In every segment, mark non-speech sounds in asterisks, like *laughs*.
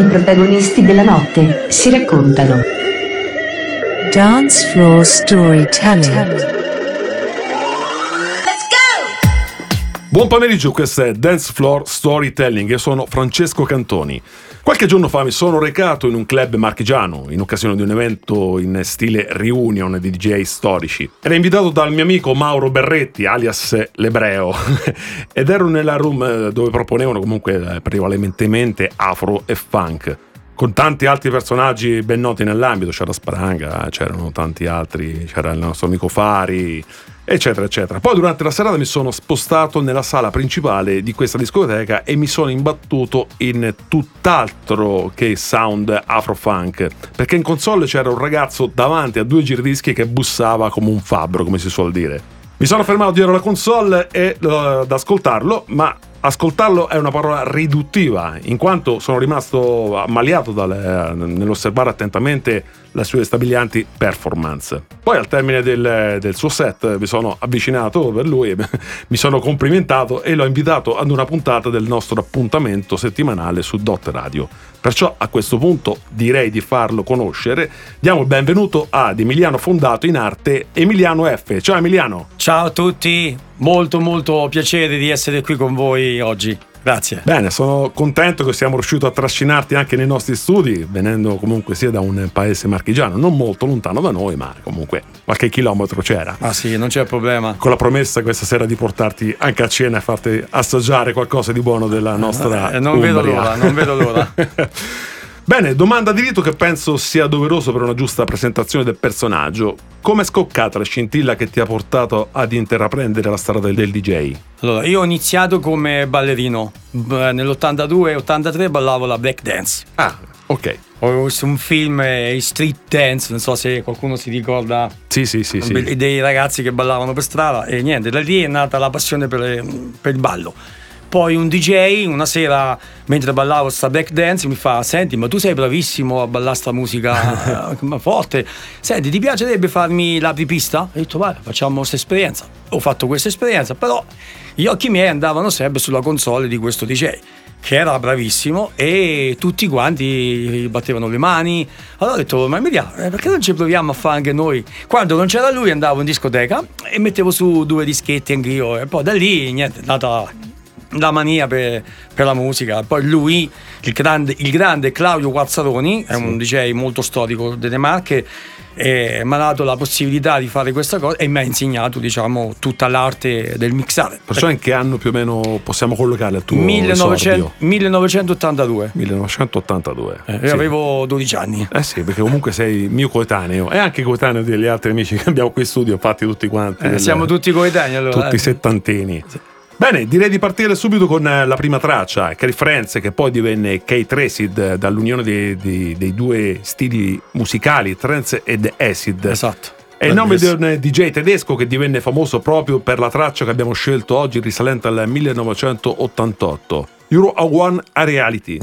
I protagonisti della notte si raccontano. Dance Floor Storytelling. Buon pomeriggio, questo è Dance Floor Storytelling. Io sono Francesco Cantoni. Qualche giorno fa mi sono recato in un club marchigiano in occasione di un evento in stile reunion di DJ storici. Era invitato dal mio amico Mauro Berretti, alias l'Ebreo, *laughs* ed ero nella room eh, dove proponevano comunque eh, prevalentemente afro e funk con tanti altri personaggi ben noti nell'ambito, c'era Spranga, c'erano tanti altri, c'era il nostro amico Fari, eccetera, eccetera. Poi durante la serata mi sono spostato nella sala principale di questa discoteca e mi sono imbattuto in tutt'altro che sound afro-funk, perché in console c'era un ragazzo davanti a due giradischi che bussava come un fabbro, come si suol dire. Mi sono fermato dietro la console e, uh, ad ascoltarlo, ma ascoltarlo è una parola riduttiva, in quanto sono rimasto ammaliato dal, nell'osservare attentamente le sue stabilianti performance. Poi al termine del, del, suo set mi sono avvicinato per lui, *laughs* mi sono complimentato e l'ho invitato ad una puntata del nostro appuntamento settimanale su Dot Radio. Perciò a questo punto direi di farlo conoscere. Diamo il benvenuto ad Emiliano Fondato in arte Emiliano F. Ciao Emiliano. Ciao a tutti, molto molto piacere di essere qui con voi oggi. Grazie. Bene, sono contento che siamo riusciti a trascinarti anche nei nostri studi, venendo comunque sia da un paese marchigiano, non molto lontano da noi, ma comunque qualche chilometro c'era. Ah sì, non c'è problema. Con la promessa questa sera di portarti anche a cena e farti assaggiare qualcosa di buono della nostra... Eh, non Umbria. vedo l'ora, non vedo l'ora. *laughs* Bene, domanda di rito che penso sia doveroso per una giusta presentazione del personaggio. Come è scoccata la scintilla che ti ha portato ad intraprendere la strada del DJ? Allora, io ho iniziato come ballerino. Nell'82-83 ballavo la black dance. Ah, ok. Ho visto un film, eh, Street Dance, non so se qualcuno si ricorda. Sì, sì, sì. sì. Dei ragazzi che ballavano per strada e niente, da lì è nata la passione per, per il ballo poi un DJ una sera, mentre ballavo sta back dance, mi fa: Senti, ma tu sei bravissimo a ballare sta musica *laughs* forte. Senti, ti piacerebbe farmi la pipista? Ho detto, vai, facciamo questa esperienza. Ho fatto questa esperienza, però gli occhi miei andavano sempre sulla console di questo DJ che era bravissimo e tutti quanti battevano le mani. Allora ho detto, ma Emilia, eh, perché non ci proviamo a fare anche noi? Quando non c'era lui andavo in discoteca e mettevo su due dischetti anch'io e poi da lì niente, è nata la mania per, per, la musica. Poi lui, il grande, il grande Claudio Guazzaroni, è sì. un DJ molto storico delle Marche, mi ha dato la possibilità di fare questa cosa e mi ha insegnato diciamo tutta l'arte del mixare. Perciò in che anno più o meno possiamo collocare il tuo 1900, 1982. 1982. Eh, io sì. avevo 12 anni. Eh sì, perché comunque sei mio coetaneo e anche coetaneo degli altri amici che abbiamo qui in studio, fatti tutti quanti. Eh, siamo tutti coetanei allora. Tutti eh. settantini. Sì. Bene, direi di partire subito con eh, la prima traccia, Cary Friends, che poi divenne Kate Acid dall'unione dei, dei, dei, due stili musicali, trance ed acid. Esatto. È il nome di un DJ tedesco che divenne famoso proprio per la traccia che abbiamo scelto oggi, risalente al 1988. Euro One a Reality.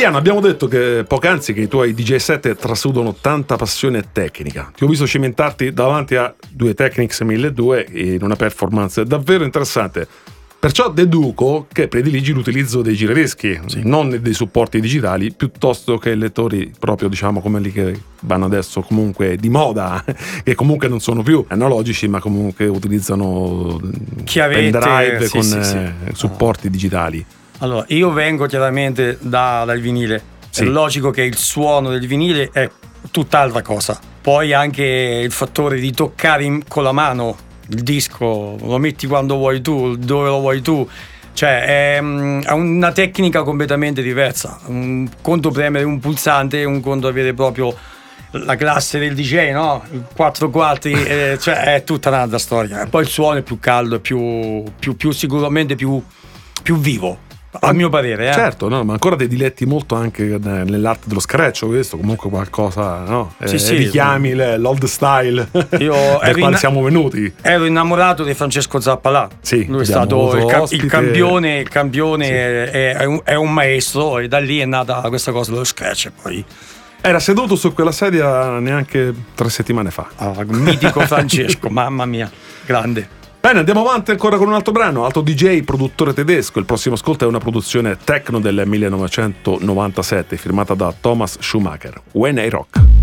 Emiliano, abbiamo detto che poc'anzi che i tuoi DJ set trasudono tanta passione tecnica. Ti ho visto cimentarti davanti a due Technics 1200 in una performance davvero interessante. Perciò deduco che prediligi l'utilizzo dei giradischi, non dei supporti digitali, piuttosto che lettori proprio diciamo come quelli che vanno adesso comunque di moda, *laughs* che comunque non sono più analogici, ma comunque utilizzano Chiavette, pendrive sì, con sì, sì. eh, supporti digitali. Allora, io vengo chiaramente da- dal vinile. Sì. È logico che il suono del vinile è tutt'altra cosa. Poi anche il fattore di toccare in- con la mano il disco, lo metti quando vuoi tu, dove lo vuoi tu. Cioè, è, mm, è una tecnica completamente diversa. Un conto premere un pulsante, un conto avere proprio la classe del DJ, no? I Quattro quarti, eh, cioè è tutta un'altra storia. E poi il suono è più caldo, è più, più- più sicuramente più, più vivo. A mio parere, eh. Certo, no, ma ancora dei diletti molto anche nell'arte dello scratch, visto comunque qualcosa, no? Sì, Eh, sì. richiami le- l'old style Io *laughs* ero quale siamo venuti. Ero innamorato di Francesco Zappalà. Sì, Lui è stato il, ca- il campione, il campione è, è un, è un maestro e da lì è nata questa cosa dello scratch. Poi, Era seduto su quella sedia neanche tre settimane fa. ah, mitico Francesco, *laughs* mamma mia, grande. Bene, andiamo avanti ancora con un altro brano. Alto DJ, produttore tedesco. Il prossimo ascolto è una produzione techno del 1997, firmata da Thomas Schumacher. When I Rock.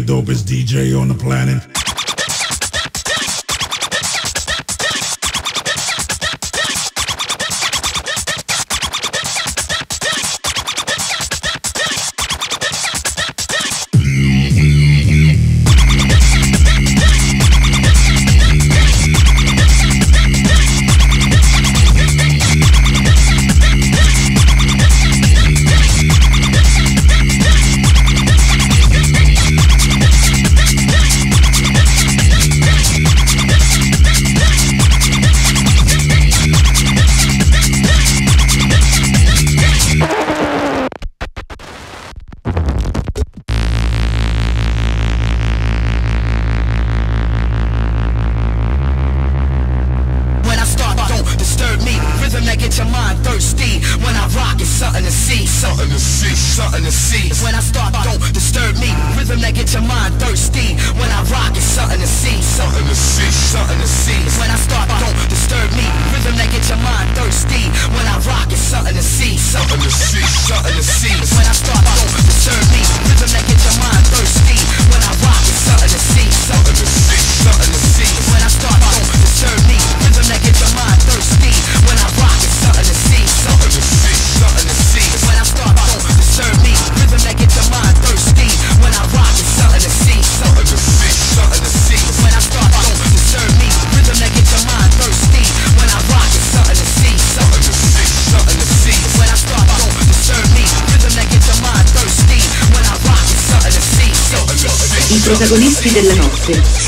The dopest DJ on the planet.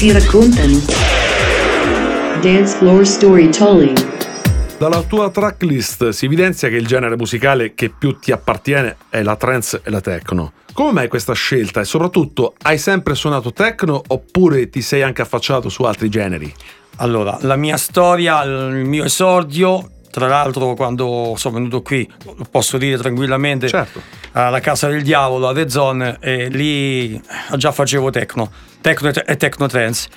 Si raccontano. Dance Floor Storytelling. Dalla tua tracklist si evidenzia che il genere musicale che più ti appartiene è la trance e la techno. Come mai questa scelta? E soprattutto, hai sempre suonato techno oppure ti sei anche affacciato su altri generi? Allora, la mia storia, il mio esordio, tra l'altro quando sono venuto qui, posso dire tranquillamente, Certo. alla Casa del Diavolo, a The Zone, e lì già facevo techno, techno e techno trance.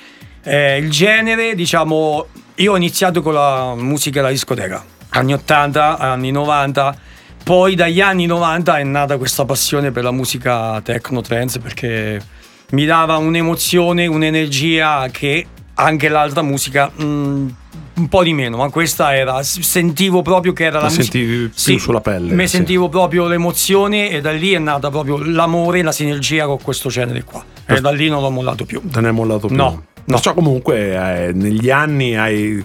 Eh, il genere, diciamo, io ho iniziato con la musica della discoteca, anni 80, anni 90, poi dagli anni 90 è nata questa passione per la musica techno trance perché mi dava un'emozione, un'energia che anche l'altra musica mm, un po' di meno, ma questa era sentivo proprio che era La la musica sentivi più sulla pelle, Mi sì. sentivo proprio l'emozione e da lì è nata proprio l'amore, la sinergia con questo genere qua. E da lì non l'ho mollato più. Te ne è mollato più? No, no. Perciò comunque eh, negli anni hai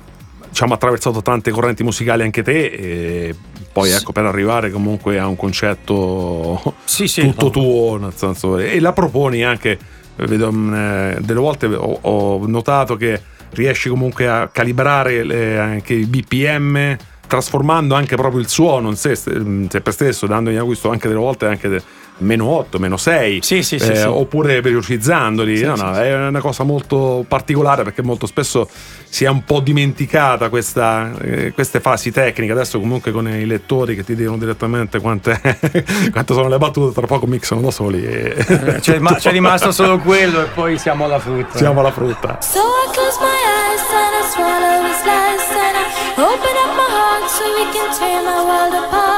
diciamo, attraversato tante correnti musicali anche te e poi ecco per arrivare comunque a un concetto Sì, sì, tutto no. tuo nel senso, e la proponi anche vedo, mm, eh, delle volte ho, ho notato che riesci comunque a calibrare le- anche i BPM trasformando anche proprio il suono in sé, in sé per stesso dandogli a questo anche delle volte anche de- meno 8, meno 6 Sì, sì, sì, eh, sì. oppure velocizzandoli. Sì, no, sì, no, sì. è una cosa molto particolare perché molto spesso si è un po' dimenticata questa, eh, queste fasi tecniche. Adesso, comunque, con i lettori che ti dicono direttamente quante, *laughs* quante sono le battute, tra poco mixano da soli. E Eh, C'è, ma- c'è rimasto solo quello e poi siamo alla frutta. siamo alla frutta. So I close my eyes and I swallow his lies and I open up my heart so we can tear my world apart.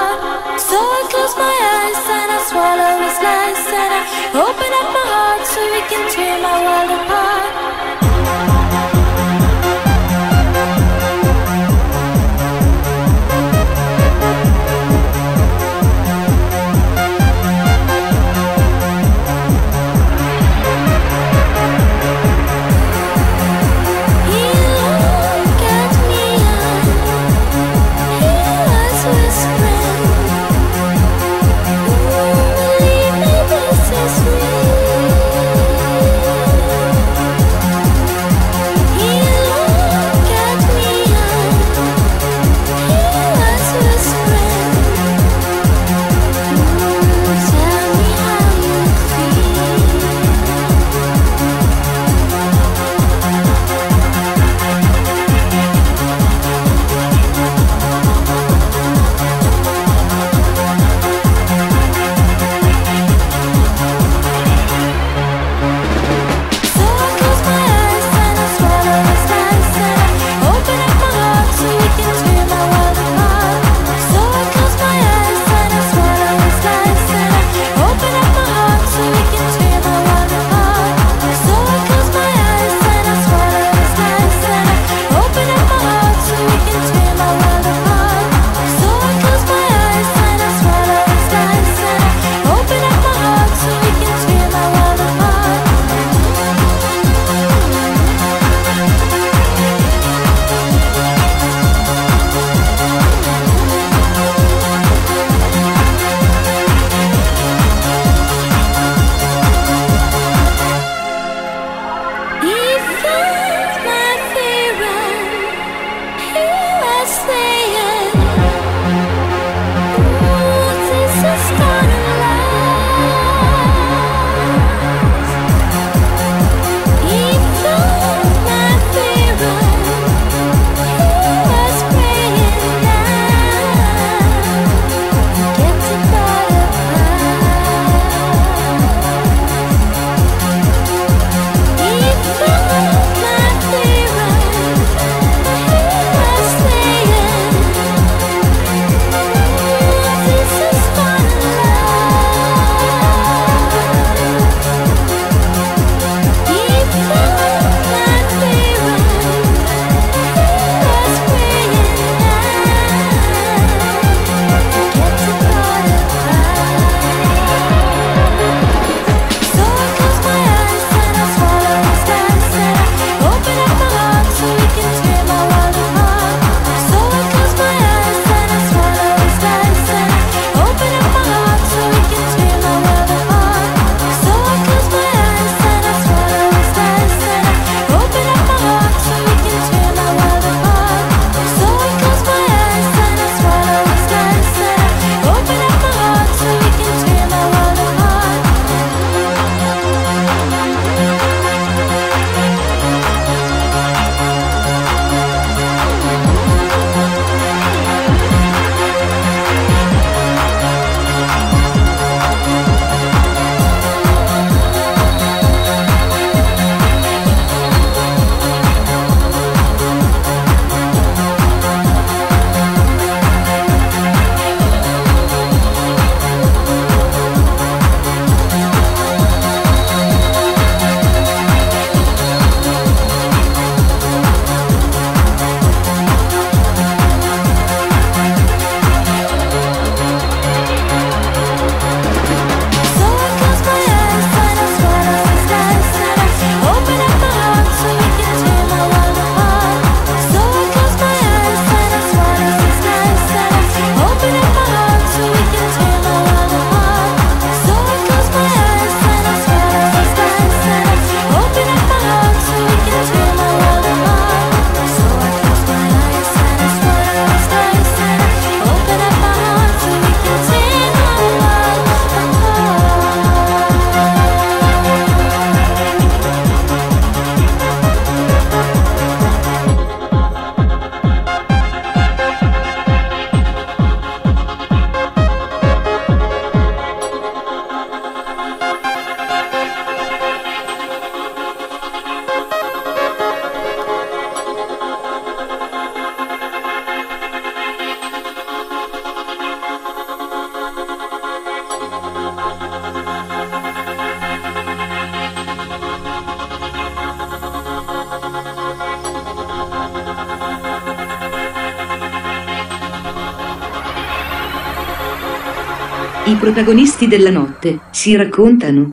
Protagonisti della notte si raccontano.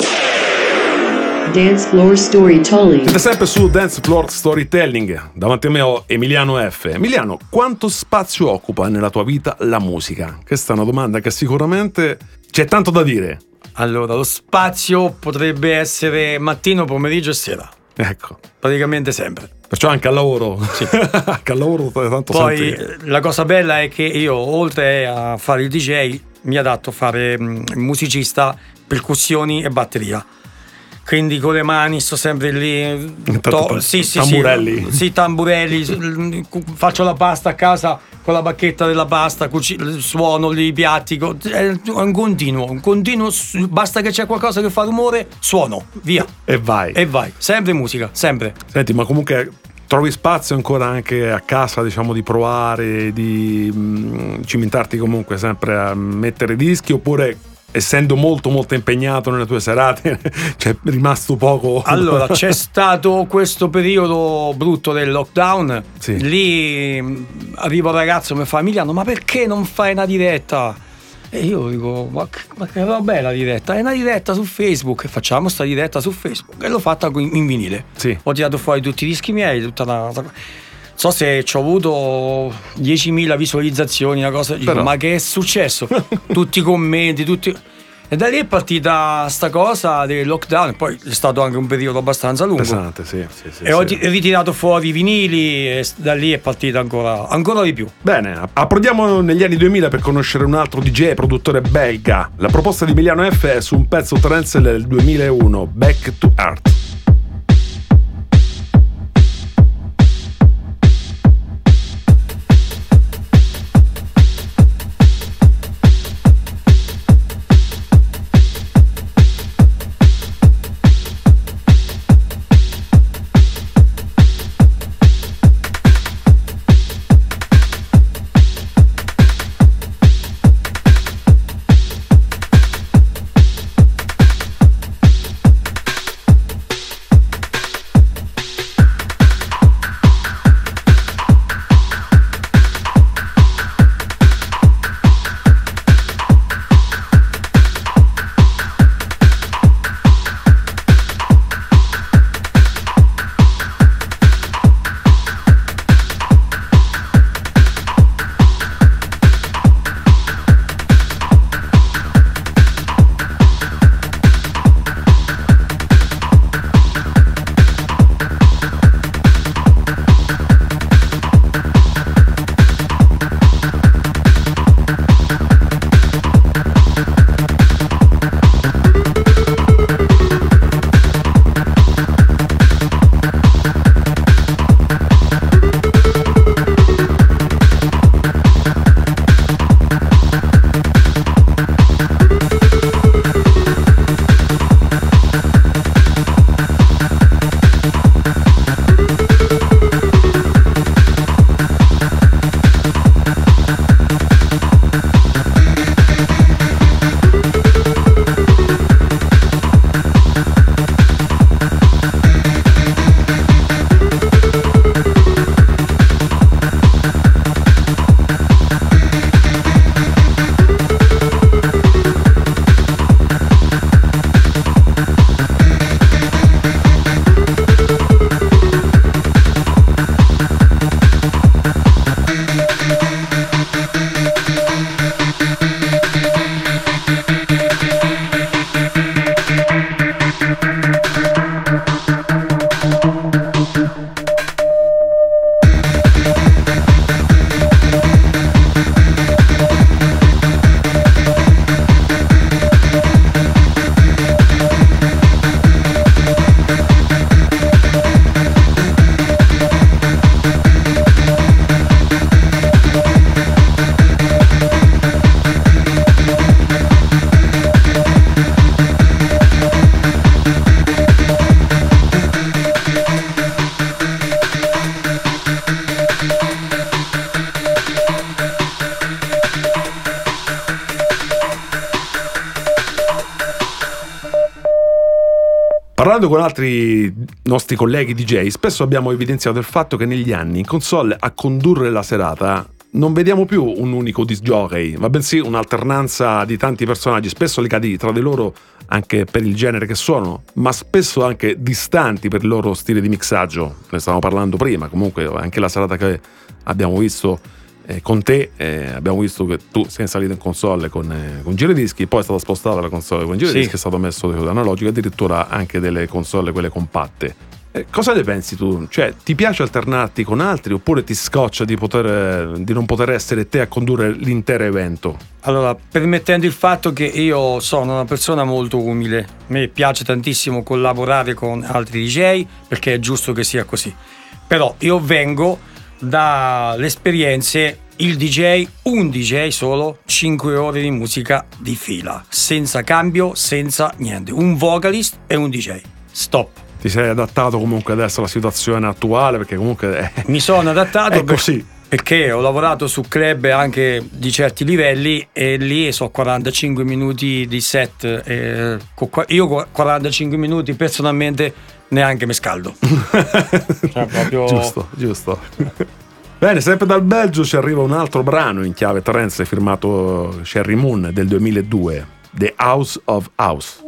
Dance Floor Storytelling. Siete sempre su Dance Floor Storytelling. Davanti a me ho Emiliano F. Emiliano, quanto spazio occupa nella tua vita la musica? Questa è una domanda che sicuramente c'è tanto da dire. Allora, lo spazio potrebbe essere mattino, pomeriggio e sera. Ecco. Praticamente sempre. Perciò anche al lavoro. *laughs* anche al lavoro tanto Poi senti- la cosa bella è che io, oltre a fare il DJ, mi adatto a fare mm, musicista, percussioni e batteria. Quindi con le mani sto sempre lì. Ta- sì, sì, tamburelli. Sì, sì, tamburelli. Faccio la pasta a casa con la bacchetta della pasta, cuci- suono lì i piatti. È un continuo, un continuo. Basta che c'è qualcosa che fa rumore, suono, via. E vai. E vai. Sempre musica, sempre. Senti, ma comunque trovi spazio ancora anche a casa, diciamo, di provare, di mm, cimentarti comunque sempre a mettere dischi oppure essendo molto molto impegnato nelle tue serate *laughs* c'è rimasto poco Allora, *laughs* c'è stato questo periodo brutto del lockdown. Sì. Lì mh, arriva un ragazzo e mi fa: Emiliano, ma perché non fai una diretta? E io dico: Ma, che- ma che roba è la diretta? È una diretta su Facebook. E facciamo sta diretta su Facebook. E l'ho fatta in in vinile. Sì. Ho tirato fuori tutti i dischi miei, tutta una. So se ci ho avuto 10.000 visualizzazioni, una cosa. Dico, ma che è successo? *laughs* tutti i commenti, tutti. E da lì è partita sta cosa del lockdown. Poi è stato anche un periodo abbastanza lungo. pesante, sì, sì, sì, E ho sì. ritirato fuori i vinili e da lì è partita ancora, ancora di più. Bene, approdiamo negli anni 2000 per conoscere un altro DJ e produttore belga. La proposta di Emiliano F è su un pezzo trance del 2001, Back to Art. Parlando con altri nostri colleghi DJ, spesso abbiamo evidenziato il fatto che negli anni in console a condurre la serata non vediamo più un unico disc jockey, ma bensì un'alternanza di tanti personaggi, spesso legati tra di loro anche per il genere che sono, ma spesso anche distanti per il loro stile di mixaggio. Ne stavamo parlando prima, comunque anche la serata che abbiamo visto eh, con te, eh, abbiamo visto che tu sei salito in console con, eh, con giradischi, poi è stata spostata la console con giradischi, Sì. è stato messo analogico, addirittura anche delle console quelle compatte. Eh, cosa ne pensi tu? Cioè, ti piace alternarti con altri oppure ti scoccia di, poter, eh, di non poter essere te a condurre l'intero evento? Allora, permettendo il fatto che io sono una persona molto umile, a me piace tantissimo collaborare con altri DJ perché è giusto che sia così. Però io vengo dalle esperienze, il DJ, un DJ solo, 5 ore di musica di fila, senza cambio, senza niente. Un vocalist e un DJ. Stop. Ti sei adattato comunque adesso alla situazione attuale perché comunque è, *laughs* Mi sono adattato *laughs* è per- così. perché ho lavorato su club anche di certi livelli e lì so 45 minuti di set. e qua- io co- 45 minuti personalmente neanche mi scaldo. *laughs* Cioè, proprio- Giusto, giusto. Bene, sempre dal Belgio ci arriva un altro brano in chiave trance firmato Sherry Moon del 2002, The House of House.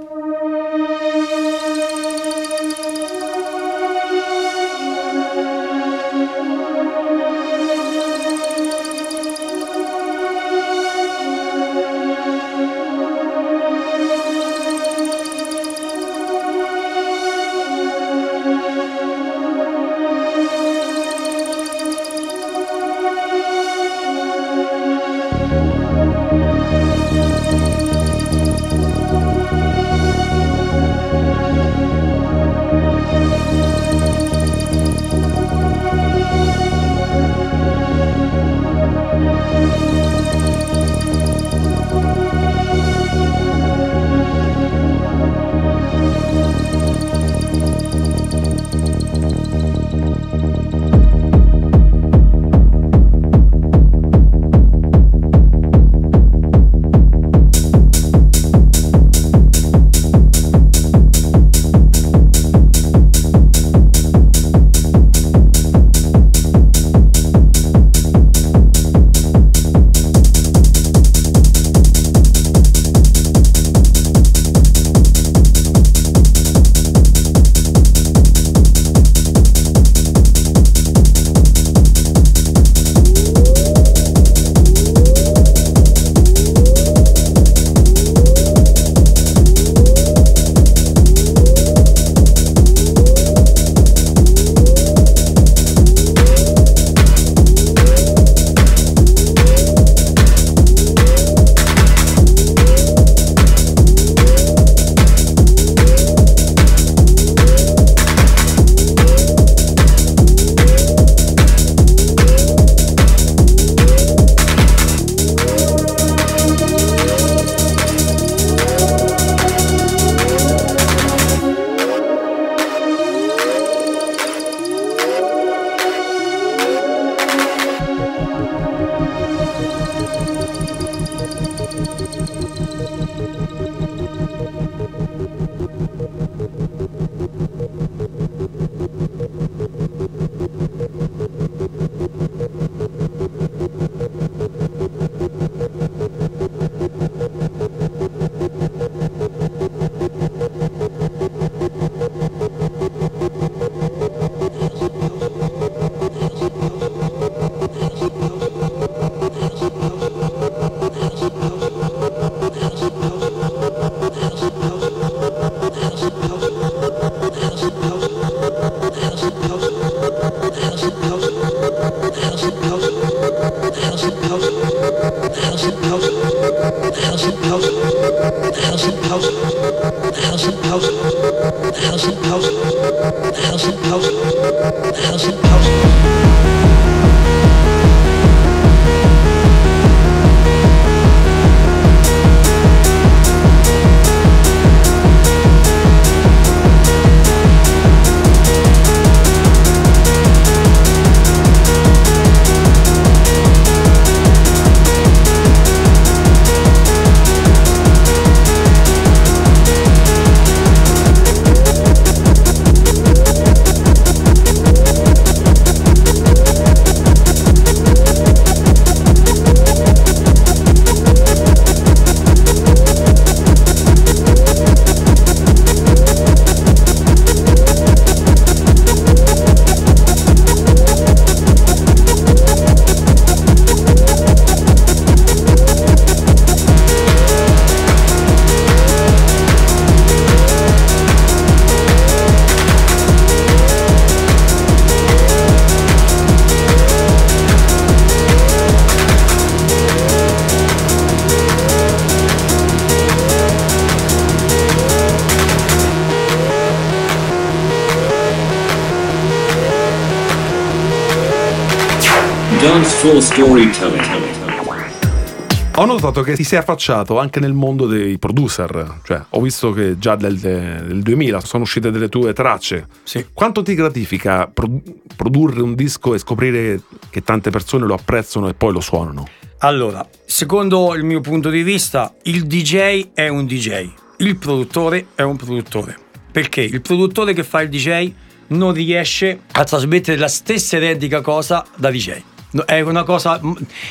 Notato che ti sei affacciato anche nel mondo dei producer, cioè ho visto che già del, del 2000 sono uscite delle tue tracce. Sì. Quanto ti gratifica pro- produrre un disco e scoprire che tante persone lo apprezzano e poi lo suonano? Allora, secondo il mio punto di vista, il DJ è un DJ, il produttore è un produttore. Perché il produttore che fa il DJ non riesce a trasmettere la stessa identica cosa da DJ. È una cosa.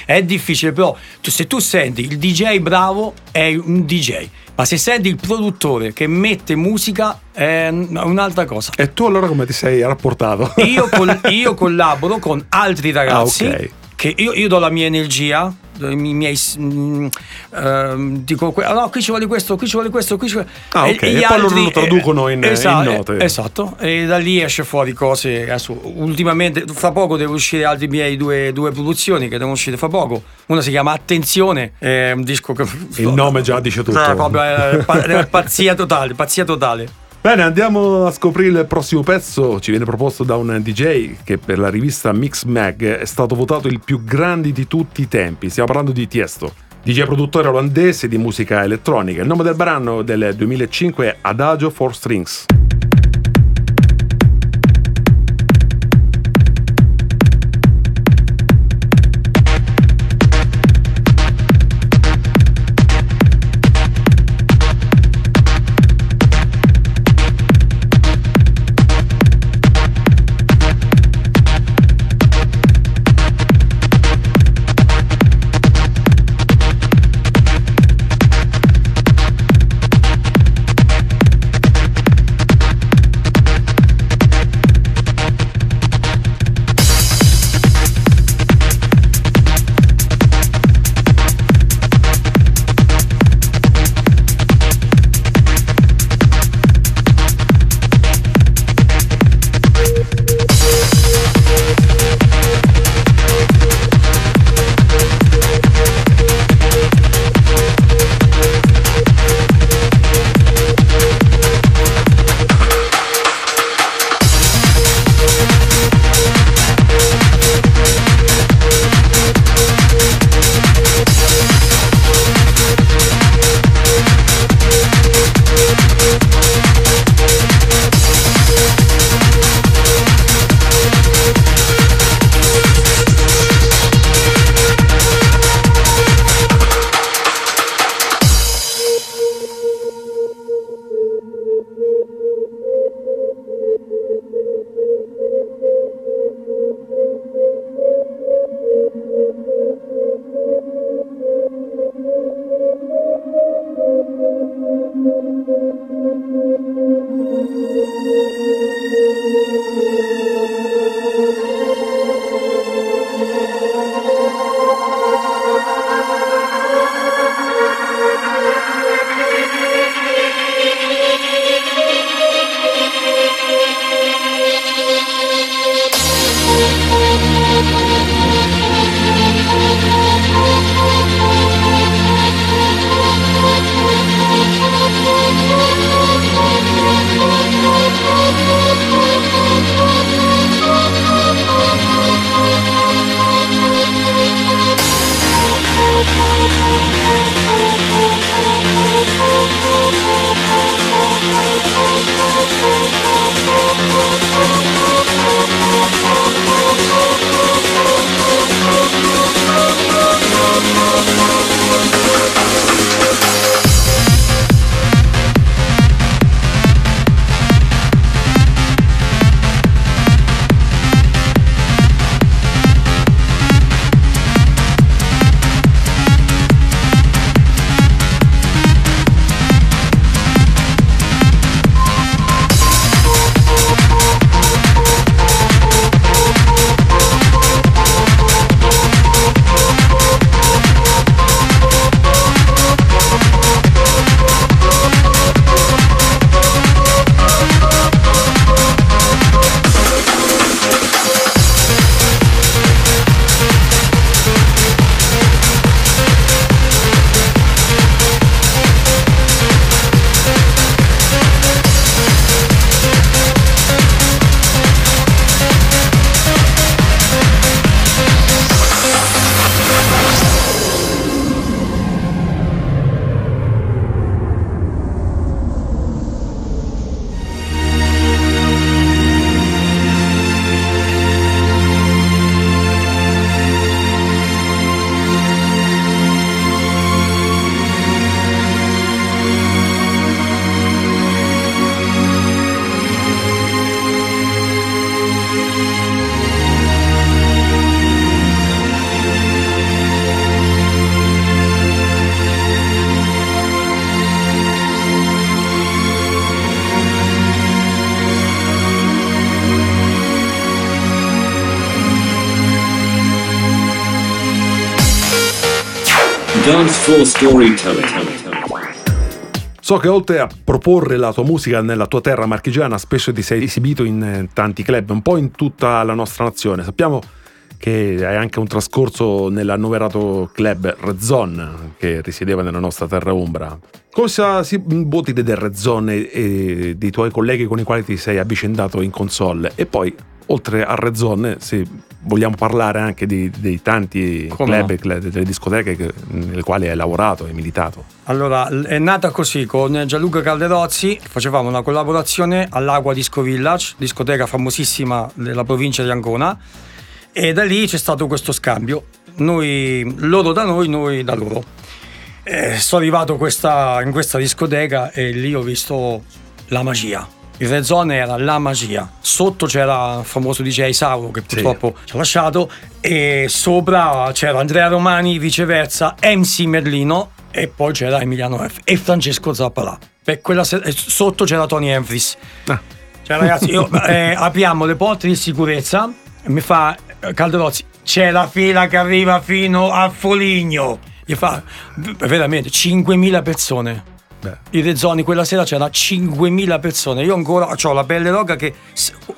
È difficile, però se tu senti il DJ bravo è un DJ, ma se senti il produttore che mette musica è un'altra cosa. E tu allora come ti sei rapportato? Io, col- *laughs* io collaboro con altri ragazzi Ah, ok. Che io, io do la mia energia, i miei, mm, ehm, dico que- ah, no, qui ci vuole questo, qui ci vuole questo, qui ci vuole Ah, ok, e poi loro lo traducono in- in note. Esatto, e da lì esce fuori cose. adesso, ultimamente, fra poco devo uscire altri miei due, due produzioni che devono uscire fra poco. Una si chiama Attenzione, è un disco che. Il nome già dice tutto. Cioè, proprio, è pa- è *laughs* pazzia totale, pazzia totale. Bene, andiamo a scoprire il prossimo pezzo. Ci viene proposto da un DJ che per la rivista Mix Mag è stato votato il più grande di tutti i tempi. Stiamo parlando di Tiesto. DJ produttore olandese di musica elettronica. Il nome del brano del 2005 è Adagio for Strings. Storytelling. So che oltre a proporre la tua musica nella tua terra marchigiana, spesso ti sei esibito in eh, tanti club, un po' in tutta la nostra nazione. Sappiamo che hai anche un trascorso nell'annoverato club Red Zone che risiedeva nella nostra terra umbra. Cosa si voti del Red Zone e, dei tuoi colleghi con i quali ti sei avvicendato in console? E poi, oltre a Red Zone, se vogliamo parlare anche di- dei tanti Come club no? e delle discoteche che- nelle quali hai lavorato e militato. Allora, è nata così con Gianluca Calderozzi, facevamo una collaborazione all'Agua Disco Village, discoteca famosissima della provincia di Ancona, e da lì c'è stato questo scambio, noi, loro da noi, noi da loro. Eh, sono arrivato questa- in questa discoteca e lì ho visto la magia. Il Red Zone era la magia. Sotto c'era il famoso DJ Sauro che purtroppo ci ha lasciato e sopra c'era Andrea Romani, viceversa, MC Merlino e poi c'era Emiliano F e Francesco Zappalà. Per quella se- e sotto c'era Tony Humphries. Ah. Cioè ragazzi, io, *laughs* eh, apriamo le porte di sicurezza e mi fa eh, Calderozzi, c'è la fila che arriva fino a Foligno. Gli fa veramente 5.000 persone. Beh. In Rezzoni quella sera c'era 5.000 persone. Io ancora ho la pelle roca che.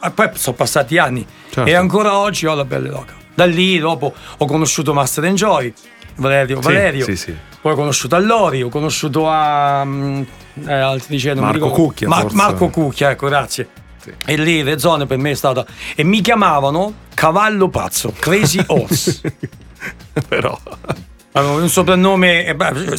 eh, Poi sono passati anni. Certo. E ancora oggi ho la pelle roca. Da lì dopo ho conosciuto Master Enjoy, Valerio Sì, Valerio. sì, sì. Poi ho conosciuto a Lori, ho conosciuto a. mm, eh, altri dice, non mi Marco. Cucchia, Mar-. Marco Cucchia, ecco, grazie. E lì le zone per me è stata. E mi chiamavano Cavallo Pazzo, Crazy Horse. *laughs* Però... Avevo un soprannome, eh, beh,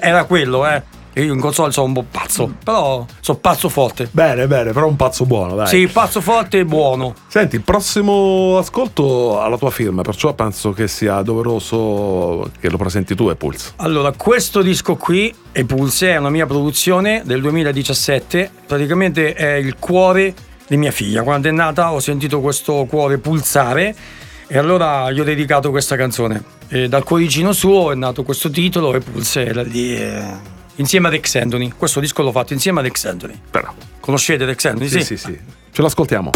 era quello, eh. Io in console sono un po' pazzo, però sono pazzo forte. Bene, bene, però un pazzo buono, dai. Sì, pazzo forte e buono. Senti, il prossimo ascolto ha la tua firma, perciò penso che sia doveroso che lo presenti tu e Pulse. Allora, questo disco qui, Epulse, è una mia produzione del 2017. Praticamente è il cuore di mia figlia. Quando è nata ho sentito questo cuore pulsare e allora gli ho dedicato questa canzone. E dal cuoricino suo è nato questo titolo, Epulse, era lì. eh, Insieme ad Ex Anthony. Questo disco l'ho fatto insieme ad Ex Anthony. Però. Conoscete Ex Anthony? Sì, sì, sì. Ce l'ascoltiamo.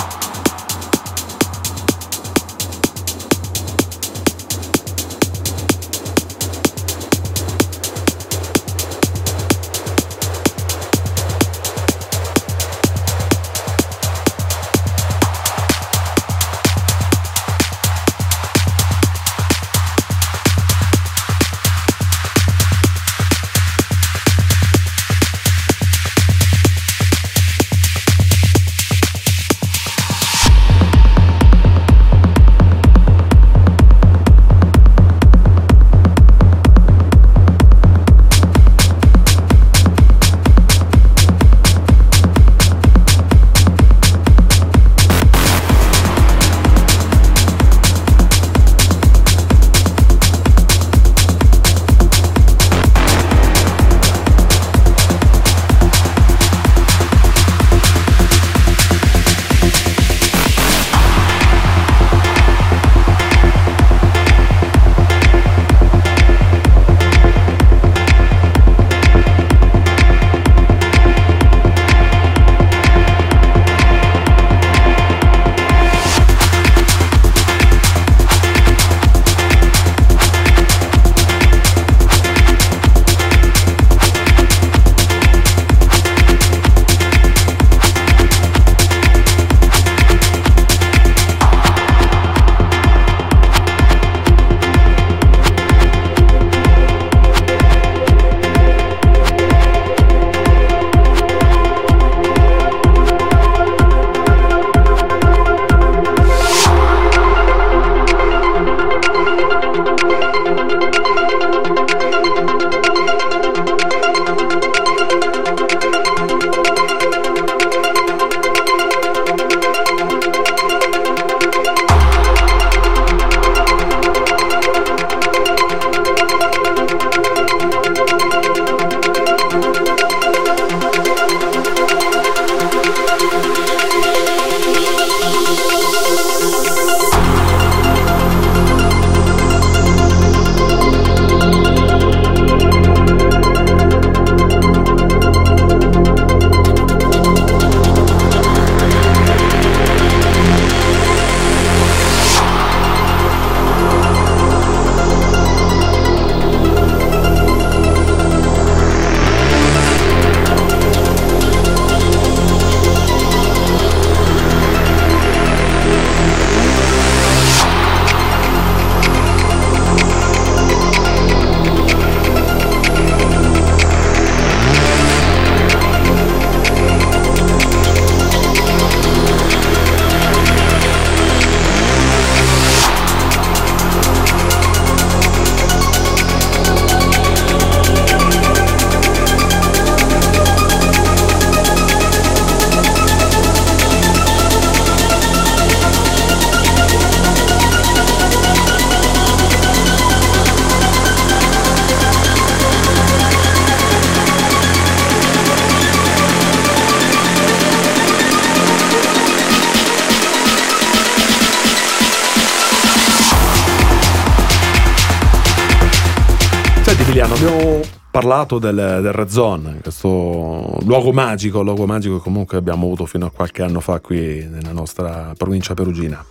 Parlato del, del Red Zone, questo luogo magico, luogo magico che comunque abbiamo avuto fino a qualche anno fa qui nella nostra provincia perugina.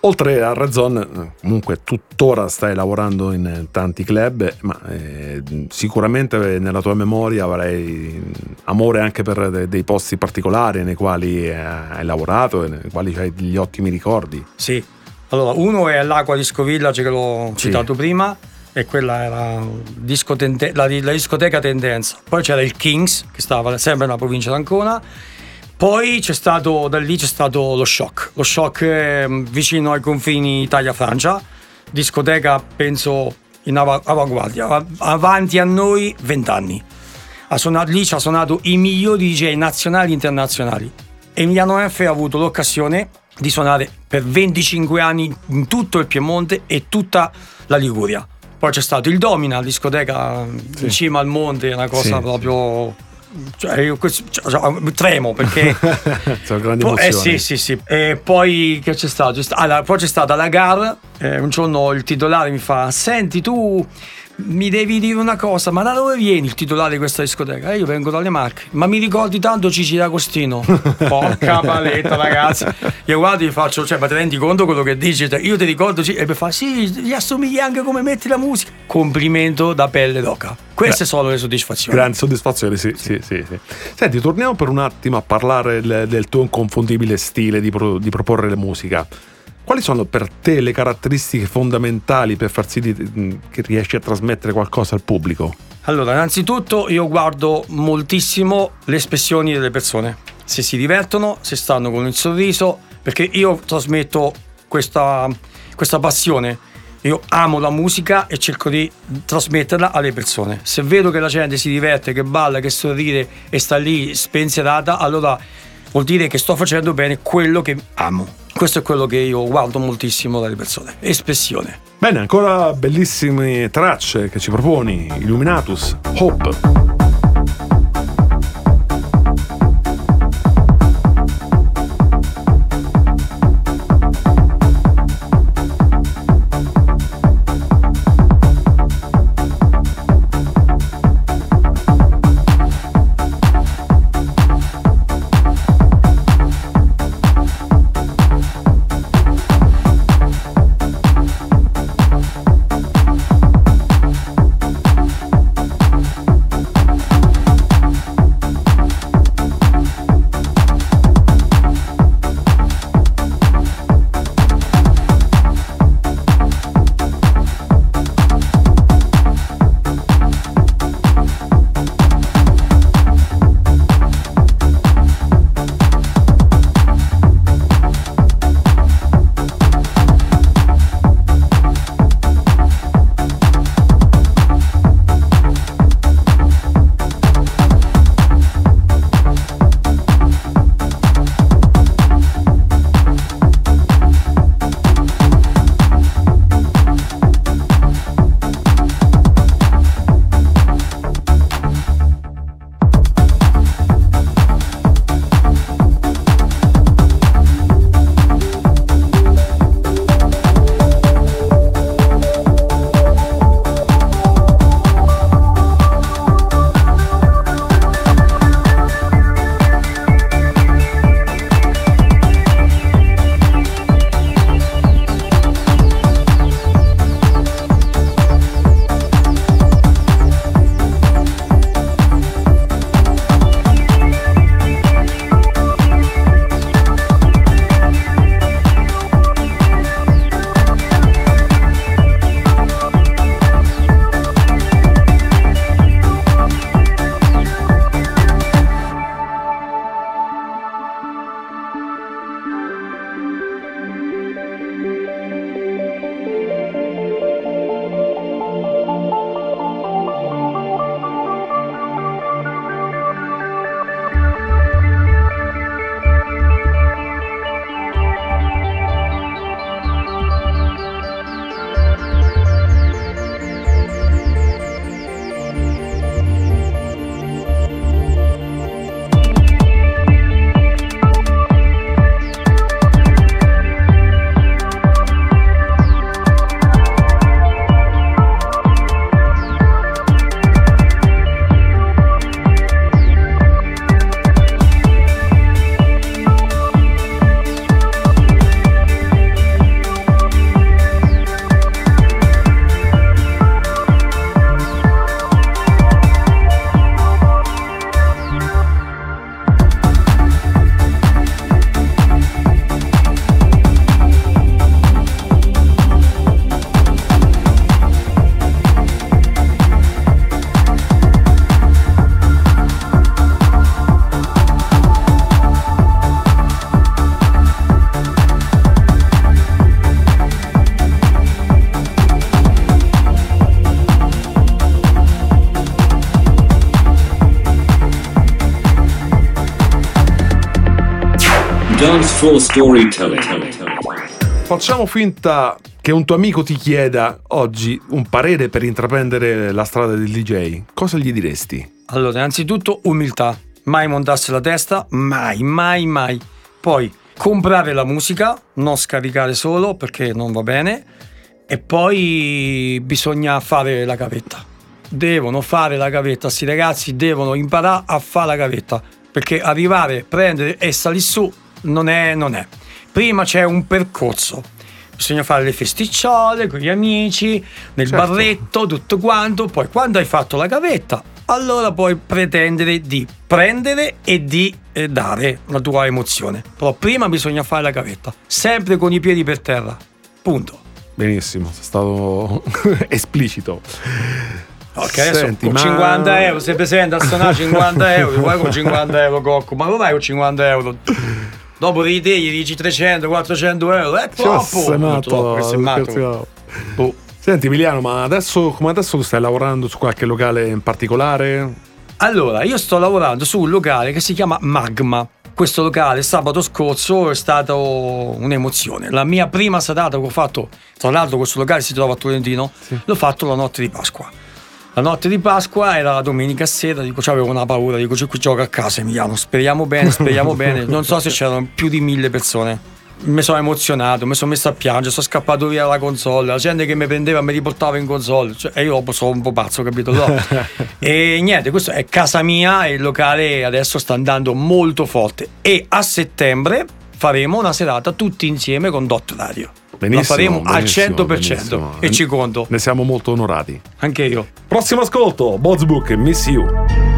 Oltre al Red Zone, comunque tuttora stai lavorando in tanti club, ma eh, sicuramente nella tua memoria avrai amore anche per de- dei posti particolari nei quali eh, hai lavorato e nei quali hai degli ottimi ricordi. Sì. Allora, uno è l'Acqua Disco Village che l'ho Sì. citato prima e quella era disco tende- la, la discoteca Tendenza. Poi c'era il Kings che stava sempre nella provincia d'Ancona. Poi c'è stato, da lì c'è stato lo Shock. Lo Shock ehm, vicino ai confini Italia-Francia. Discoteca, penso, in ava- avanguardia. Av- avanti a noi 20 anni. Ha suonato, lì ci ha suonato i migliori DJ nazionali e internazionali. Emiliano F ha avuto l'occasione di suonare per 25 anni in tutto il Piemonte e tutta la Liguria. Poi c'è stato il Domina, la discoteca in cima al monte, una cosa Sì, proprio. Cioè, io questo- cioè, tremo perché. *laughs* Sono grandi Poi- eh sì, sì, sì. E poi che c'è stato? C'è sta- allora, poi c'è stata la gara. eh, un giorno il titolare mi fa: Senti, tu mi devi dire una cosa, ma da dove vieni il titolare di questa discoteca? E io vengo dalle Marche. Ma mi ricordi tanto Cici D'Agostino? *laughs* Porca *laughs* paletta, ragazzi. Io guardo e faccio, cioè, ma ti rendi conto quello che dici? Cioè, Io ti ricordo, e mi fa, sì, gli assomigli anche come metti la musica. Complimento da pelle d'oca. Queste sono le soddisfazioni. Grande soddisfazione, sì, sì, sì, sì. Senti, torniamo per un attimo a parlare del, del tuo inconfondibile stile di, pro- di proporre la musica. Quali sono per te le caratteristiche fondamentali per far sì di- che riesci a trasmettere qualcosa al pubblico? Allora, innanzitutto io guardo moltissimo le espressioni delle persone. Se si divertono, se stanno con il sorriso, perché io trasmetto questa, questa passione. Io amo la musica e cerco di trasmetterla alle persone. Se vedo che la gente si diverte, che balla, che sorride e sta lì spensierata, allora vuol dire che sto facendo bene quello che amo. Questo è quello che io guardo moltissimo dalle persone. Espressione. Bene, ancora bellissime tracce che ci proponi, Illuminatus, Hope. Floor storytelling. Facciamo finta che un tuo amico ti chieda oggi un parere per intraprendere la strada del DJ. Cosa gli diresti? Allora, innanzitutto umiltà, mai montarsi la testa, mai, mai, mai. Poi comprare la musica, non scaricare solo perché non va bene. E poi bisogna fare la gavetta. Devono fare la gavetta, questi ragazzi devono imparare a fare la gavetta. Perché arrivare, prendere e salire su non è, non è. Prima c'è un percorso. Bisogna fare le festicciole con gli amici, nel Certo. barretto, tutto quanto. Poi quando hai fatto la gavetta, allora puoi pretendere di prendere e di eh, dare la tua emozione. Però prima bisogna fare la gavetta, sempre con i piedi per terra. Punto. Benissimo, sei stato *laughs* esplicito. Ok, adesso Senti, con ma- 50 euro, se presenta a suonare 50 euro, vai con 50 euro Cocco, ma lo vai con 50 euro? Dopo di te gli dici 300, 400 euro, è Cioè, troppo! sei È matto, troppo. Boh. Senti Emiliano, ma adesso come adesso tu stai lavorando su qualche locale in particolare? Allora, io sto lavorando su un locale che si chiama Magma. Questo locale sabato scorso è stata un'emozione. La mia prima serata che ho fatto, tra l'altro questo locale si trova a Tolentino, l'ho fatto la notte di Pasqua. La notte di Pasqua era la domenica sera, dico, avevo una paura, dico, ci gioco a casa Emiliano, speriamo bene, speriamo *laughs* bene. Non so se c'erano più di mille persone. Mi sono emozionato, mi sono messo a piangere, sono scappato via dalla console, la gente che mi prendeva mi riportava in console, cioè, e io sono un po' pazzo, capito? No. *laughs* e niente, questo è casa mia e il locale adesso sta andando molto forte. E a settembre faremo una serata tutti insieme con Dot Radio. Benissimo, la faremo al benissimo, 100% benissimo. e ci conto, Ne siamo molto onorati. anche io. Prossimo ascolto, Botsbook, Miss You.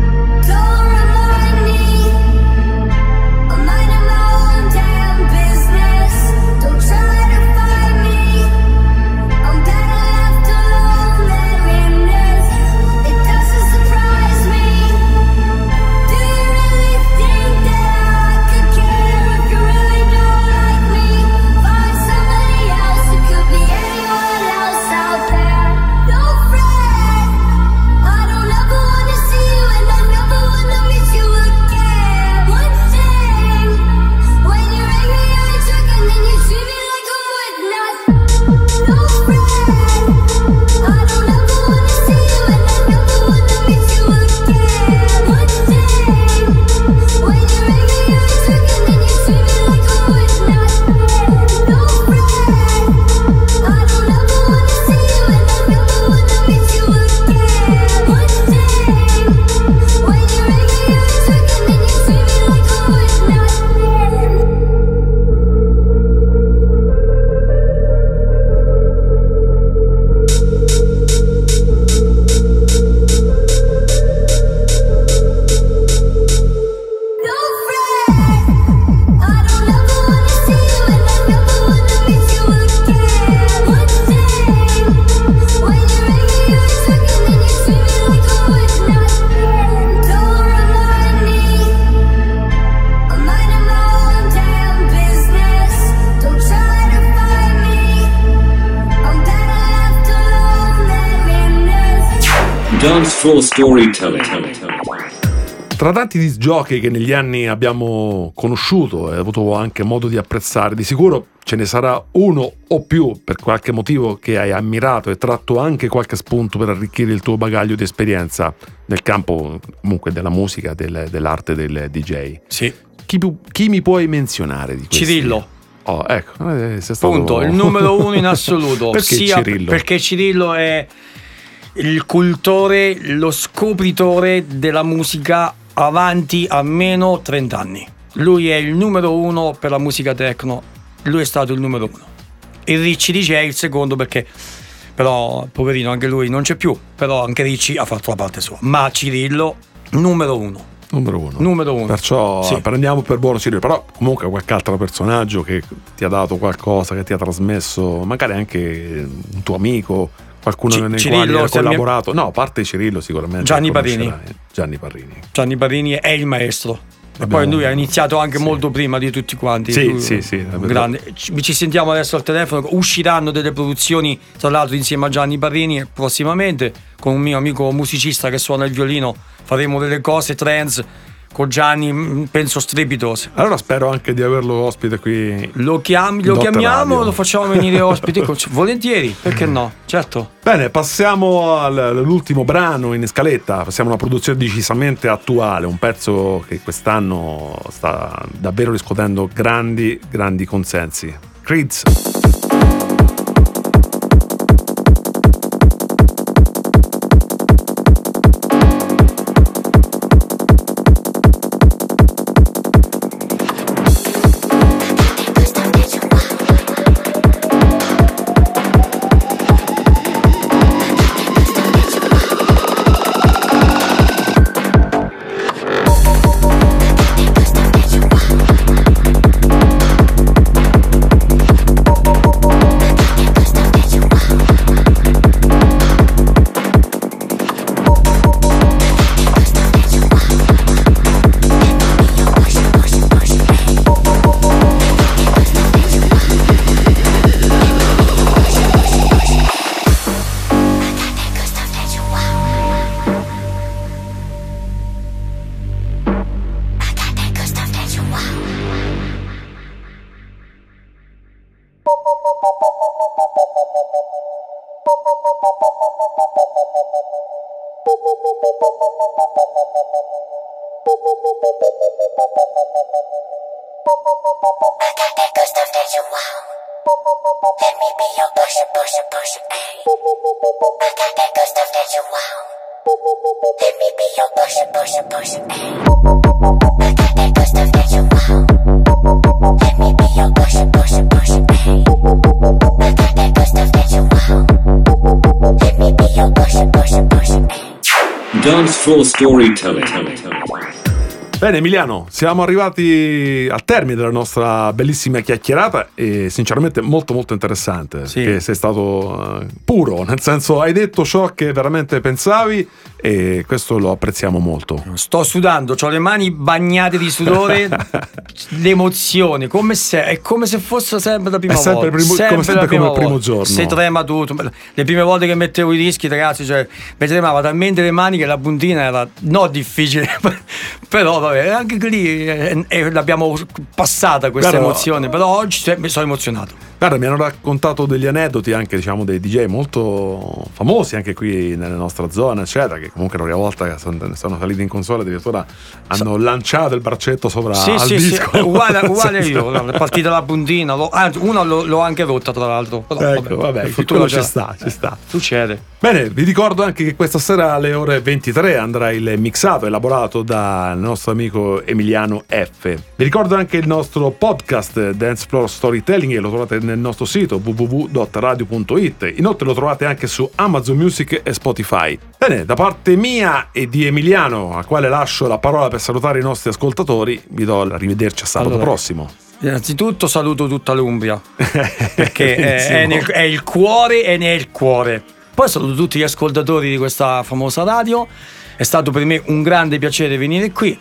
This. Dance floor storytelling. Tra tanti disgiochi che negli anni abbiamo conosciuto e avuto anche modo di apprezzare, di sicuro ce ne sarà uno o più per qualche motivo che hai ammirato e tratto anche qualche spunto per arricchire il tuo bagaglio di esperienza nel campo comunque della musica, del- dell'arte del DJ. Sì. Chi, chi mi puoi menzionare di questi? Cirillo. Oh, ecco, eh, sei stato... Punto, il numero uno in *laughs* assoluto. Perché Sia Cirillo? Perché Cirillo è il cultore, lo scopritore della musica avanti almeno 30 anni. Lui è il numero uno per la musica techno. Lui è stato il numero uno. Il Ricci DJ è il secondo perché però poverino anche lui non c'è più, però anche Ricci ha fatto la parte sua. Ma Cirillo numero uno. Numero uno. Numero uno. Perciò Sì. prendiamo per buono Cirillo, però comunque qualche altro personaggio che ti ha dato qualcosa, che ti ha trasmesso, magari anche un tuo amico, qualcuno Ci- nei Cirillo, mi- collaborato. No, a parte Cirillo sicuramente. Gianni lo Parrini. Gianni Parrini. Gianni Parini è il maestro. E poi lui ha iniziato anche sì. molto prima di tutti quanti. Sì, Lui- sì, sì, grande. Ci, sentiamo adesso al telefono. Usciranno delle produzioni, tra l'altro, insieme a Gianni Parrini prossimamente. Con un mio amico musicista che suona il violino, faremo delle cose trance con Gianni, mm, penso strepitose. Allora spero anche di averlo ospite qui. Lo, chiam- lo chiamiamo, Radio. lo facciamo venire *laughs* ospite, con- volentieri, perché no? Certo. Bene, passiamo al- all'ultimo brano in scaletta. Passiamo a una produzione decisamente attuale, un pezzo che quest'anno sta davvero riscuotendo grandi, grandi consensi. Creeds. Storytelling. Bene Emiliano, siamo arrivati al termine della nostra bellissima chiacchierata e sinceramente molto molto interessante. Sì. Che sei stato eh, puro, nel senso hai detto ciò che veramente pensavi e questo lo apprezziamo molto. Sto sudando, ho le mani bagnate di sudore, *laughs* l'emozione, come se, è come se fosse sempre la prima È sempre volta. primo- come sempre la prima come il primo giorno. Si trema tutto. Le prime volte che mettevo i dischi, ragazzi, cioè, mi tremava talmente le mani che la puntina era no difficile, *laughs* però vabbè, anche lì eh, eh, l'abbiamo passata questa Guarda, emozione, però oggi cioè, mi sono emozionato. Guarda, mi hanno raccontato degli aneddoti anche diciamo dei DJ molto famosi anche qui nella nostra zona, eccetera, che comunque la prima volta che sono, sono saliti in console addirittura hanno lanciato il braccetto sopra sì, al sì, sì, disco. uguale, *laughs* uguale Nel senso- io, è partita la puntina, anzi, una l'ho, l'ho anche rotta tra l'altro. Però, Ecco, vabbè, futuro quello ci sta, ci sta. Succede. Bene, vi ricordo anche che questa sera alle ore 23 andrà il mixato elaborato dal nostro amico Emiliano F. Vi ricordo anche il nostro podcast Dance Floor Storytelling che lo trovate nel nostro sito www.radio.it. Inoltre lo trovate anche su Amazon Music e Spotify. Bene, da parte mia e di Emiliano, al quale lascio la parola per salutare i nostri ascoltatori, vi do l'arrivederci a sabato Allora, prossimo. Innanzitutto saluto tutta l'Umbria *laughs* perché è, nel- è il cuore e ne è il cuore. Poi saluto tutti gli ascoltatori di questa famosa radio. È stato per me un grande piacere venire qui.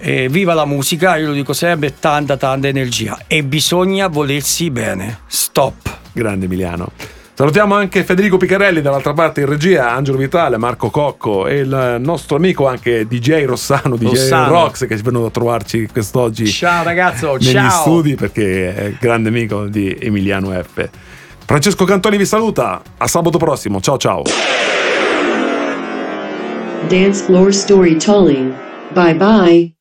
E viva la musica, io lo dico sempre, tanta tanta energia e bisogna volersi bene. Stop. Grande Emiliano. Salutiamo anche Federico Picarelli dall'altra parte in regia, Angelo Vitale, Marco Cocco e il nostro amico anche DJ Rossano, DJ Rossano. Rox che è venuto a trovarci quest'oggi Ciao ragazzo, negli ciao. studi perché è grande amico di Emiliano F. Francesco Cantoni vi saluta, a sabato prossimo, ciao ciao. Dance floor storytelling. Bye bye.